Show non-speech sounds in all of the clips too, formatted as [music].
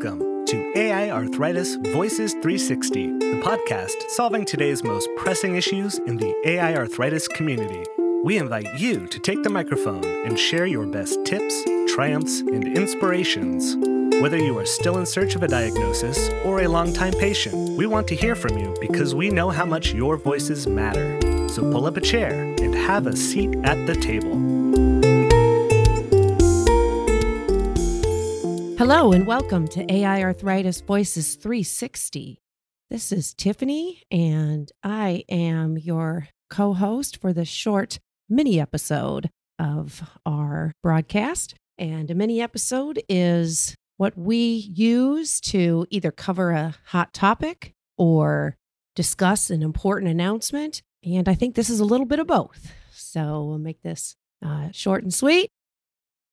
Welcome to AI Arthritis Voices 360, the podcast solving today's most pressing issues in the AI arthritis community. We invite you to take the microphone and share your best tips, triumphs, and inspirations. Whether you are still in search of a diagnosis or a longtime patient, we want to hear from you because we know how much your voices matter. So pull up a chair and have a seat at the table. Hello, and welcome to AI Arthritis Voices 360. This is Tiffany, and I am your co host for this short mini episode of our broadcast. And a mini episode is what we use to either cover a hot topic or discuss an important announcement. And I think this is a little bit of both. So we'll make this uh, short and sweet.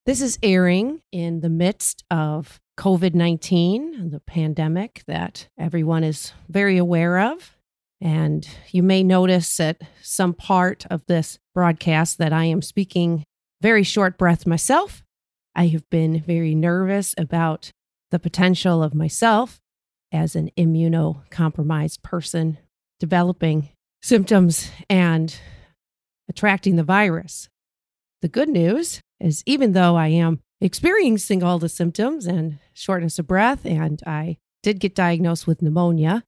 This is airing in the midst of COVID 19, the pandemic that everyone is very aware of. And you may notice at some part of this broadcast that I am speaking very short breath myself. I have been very nervous about the potential of myself as an immunocompromised person developing symptoms and attracting the virus. The good news is even though I am experiencing all the symptoms and shortness of breath, and I did get diagnosed with pneumonia,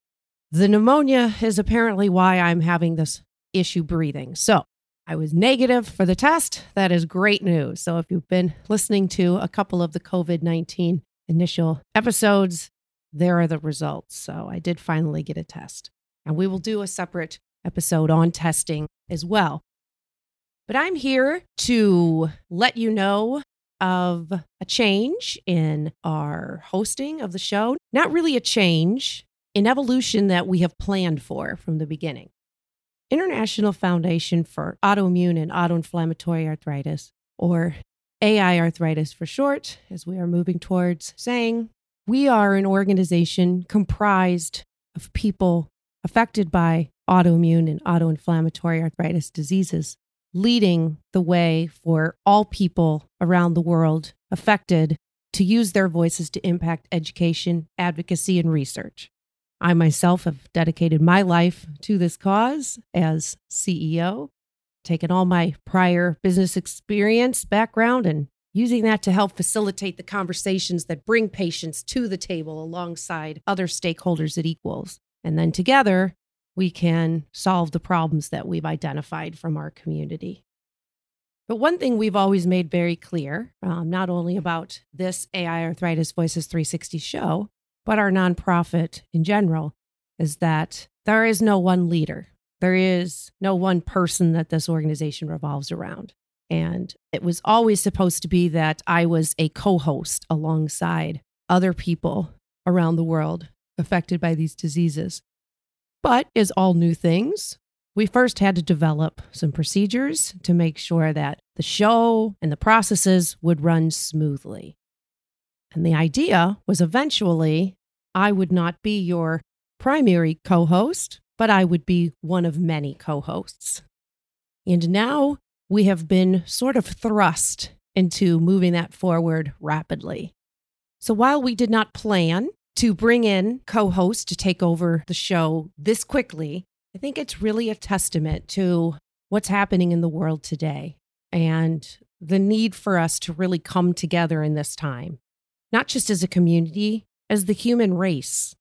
the pneumonia is apparently why I'm having this issue breathing. So I was negative for the test. That is great news. So if you've been listening to a couple of the COVID 19 initial episodes, there are the results. So I did finally get a test. And we will do a separate episode on testing as well. But I'm here to let you know of a change in our hosting of the show. Not really a change, an evolution that we have planned for from the beginning. International Foundation for Autoimmune and Autoinflammatory Arthritis, or AI Arthritis for short, as we are moving towards saying, we are an organization comprised of people affected by autoimmune and autoinflammatory arthritis diseases leading the way for all people around the world affected to use their voices to impact education, advocacy, and research. I myself have dedicated my life to this cause as CEO, taken all my prior business experience, background, and using that to help facilitate the conversations that bring patients to the table alongside other stakeholders at equals. And then together, we can solve the problems that we've identified from our community. But one thing we've always made very clear, um, not only about this AI Arthritis Voices 360 show, but our nonprofit in general, is that there is no one leader. There is no one person that this organization revolves around. And it was always supposed to be that I was a co host alongside other people around the world affected by these diseases. But as all new things, we first had to develop some procedures to make sure that the show and the processes would run smoothly. And the idea was eventually I would not be your primary co host, but I would be one of many co hosts. And now we have been sort of thrust into moving that forward rapidly. So while we did not plan to bring in co hosts to take over the show this quickly, I think it's really a testament to what's happening in the world today and the need for us to really come together in this time, not just as a community, as the human race.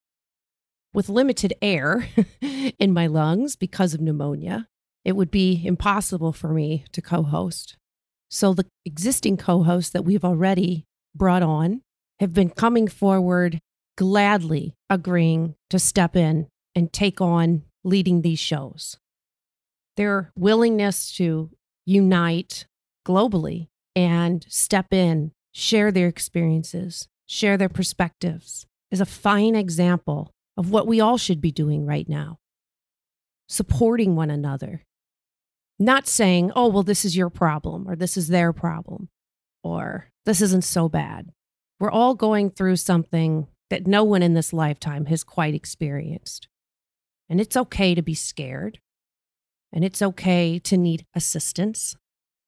With limited air [laughs] in my lungs because of pneumonia, it would be impossible for me to co host. So, the existing co hosts that we've already brought on have been coming forward gladly agreeing to step in and take on leading these shows. Their willingness to unite globally and step in, share their experiences, share their perspectives is a fine example of what we all should be doing right now. Supporting one another, not saying, oh, well, this is your problem or this is their problem or this isn't so bad. We're all going through something that no one in this lifetime has quite experienced. And it's okay to be scared, and it's okay to need assistance,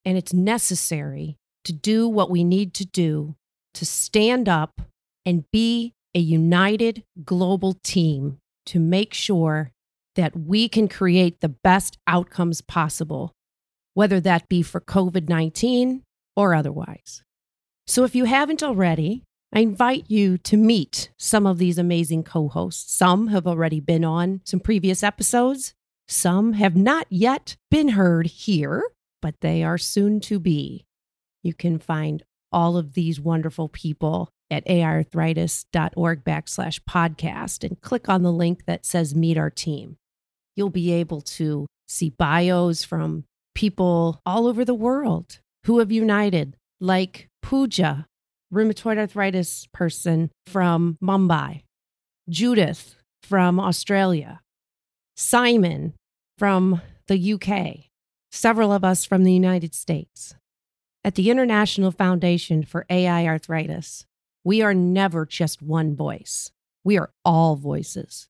and it's necessary to do what we need to do to stand up and be a united global team to make sure that we can create the best outcomes possible, whether that be for COVID 19 or otherwise. So if you haven't already, I invite you to meet some of these amazing co hosts. Some have already been on some previous episodes, some have not yet been heard here, but they are soon to be. You can find all of these wonderful people at aiarthritis.org backslash podcast and click on the link that says meet our team. You'll be able to see bios from people all over the world who have united, like Pooja, rheumatoid arthritis person from Mumbai, Judith from Australia, Simon from the UK, several of us from the United States. At the International Foundation for AI Arthritis, we are never just one voice. We are all voices.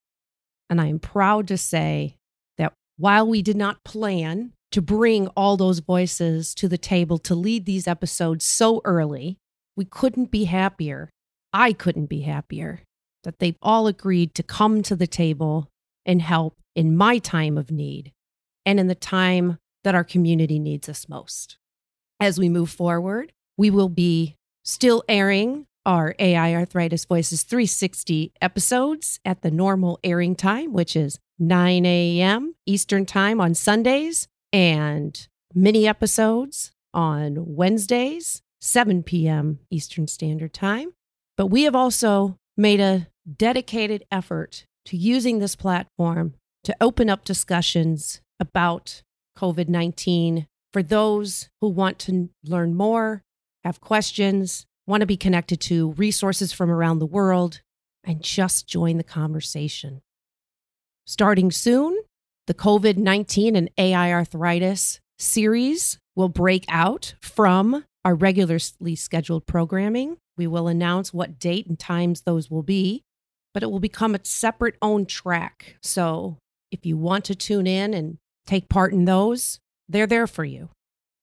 And I am proud to say that while we did not plan to bring all those voices to the table to lead these episodes so early, we couldn't be happier. I couldn't be happier that they've all agreed to come to the table and help in my time of need and in the time that our community needs us most. As we move forward, we will be still airing our AI Arthritis Voices 360 episodes at the normal airing time, which is 9 a.m. Eastern Time on Sundays, and mini episodes on Wednesdays 7 p.m. Eastern Standard Time. But we have also made a dedicated effort to using this platform to open up discussions about COVID 19 for those who want to learn more, have questions, want to be connected to resources from around the world, and just join the conversation. Starting soon, the COVID 19 and AI arthritis series will break out from our regularly scheduled programming. We will announce what date and times those will be, but it will become a separate own track. So if you want to tune in and take part in those, they're there for you.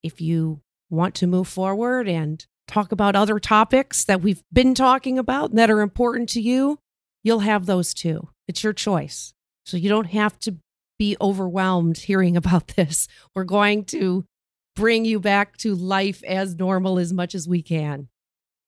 If you want to move forward and talk about other topics that we've been talking about that are important to you, you'll have those too. It's your choice. So you don't have to be overwhelmed hearing [laughs] about this. We're going to bring you back to life as normal as much as we can.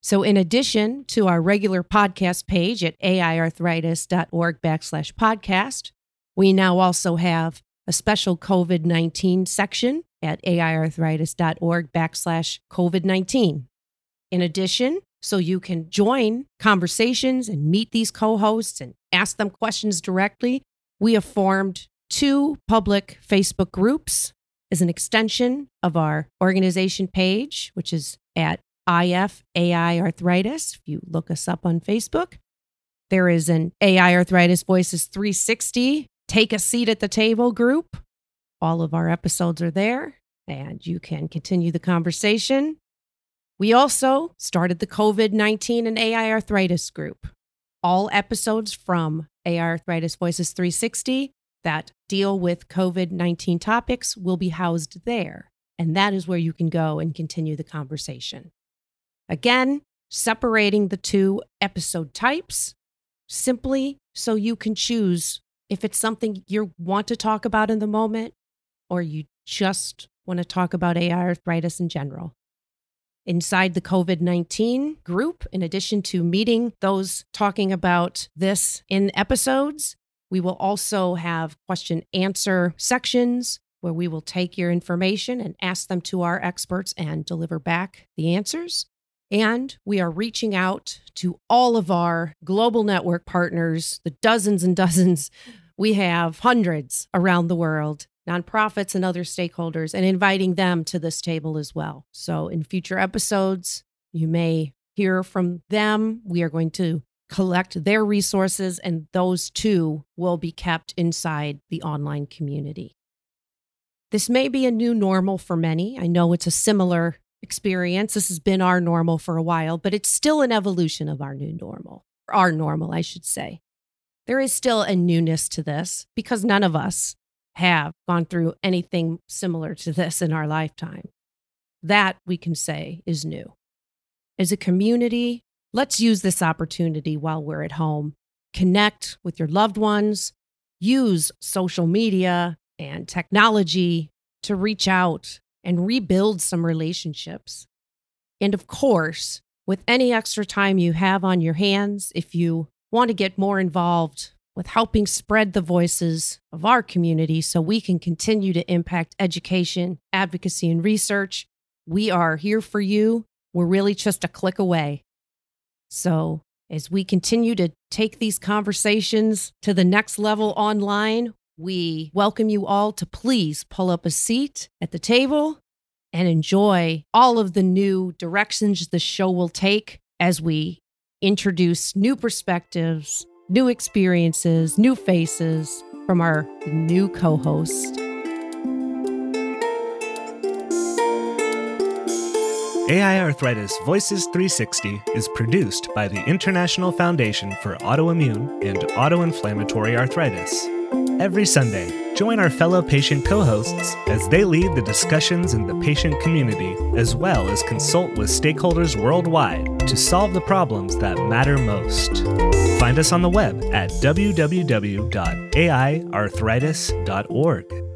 So, in addition to our regular podcast page at aiarthritis.org backslash podcast, we now also have a special COVID 19 section at aiarthritis.org backslash COVID 19. In addition, so you can join conversations and meet these co hosts and ask them questions directly, we have formed two public Facebook groups is an extension of our organization page, which is at IFAI Arthritis. If you look us up on Facebook, there is an AI Arthritis Voices 360 Take a Seat at the Table group. All of our episodes are there, and you can continue the conversation. We also started the COVID 19 and AI Arthritis group. All episodes from AI Arthritis Voices 360 that deal with COVID 19 topics will be housed there. And that is where you can go and continue the conversation. Again, separating the two episode types simply so you can choose if it's something you want to talk about in the moment or you just want to talk about AI arthritis in general. Inside the COVID 19 group, in addition to meeting those talking about this in episodes, we will also have question answer sections where we will take your information and ask them to our experts and deliver back the answers. And we are reaching out to all of our global network partners, the dozens and [laughs] dozens. We have hundreds around the world, nonprofits and other stakeholders, and inviting them to this table as well. So in future episodes, you may hear from them. We are going to collect their resources, and those too will be kept inside the online community. This may be a new normal for many. I know it's a similar experience. This has been our normal for a while, but it's still an evolution of our new normal, our normal, I should say. There is still a newness to this because none of us have gone through anything similar to this in our lifetime. That we can say is new. As a community, Let's use this opportunity while we're at home. Connect with your loved ones, use social media and technology to reach out and rebuild some relationships. And of course, with any extra time you have on your hands, if you want to get more involved with helping spread the voices of our community so we can continue to impact education, advocacy, and research, we are here for you. We're really just a click away. So, as we continue to take these conversations to the next level online, we welcome you all to please pull up a seat at the table and enjoy all of the new directions the show will take as we introduce new perspectives, new experiences, new faces from our new co host. AI Arthritis Voices 360 is produced by the International Foundation for Autoimmune and Autoinflammatory Arthritis. Every Sunday, join our fellow patient co hosts as they lead the discussions in the patient community, as well as consult with stakeholders worldwide to solve the problems that matter most. Find us on the web at www.aiarthritis.org.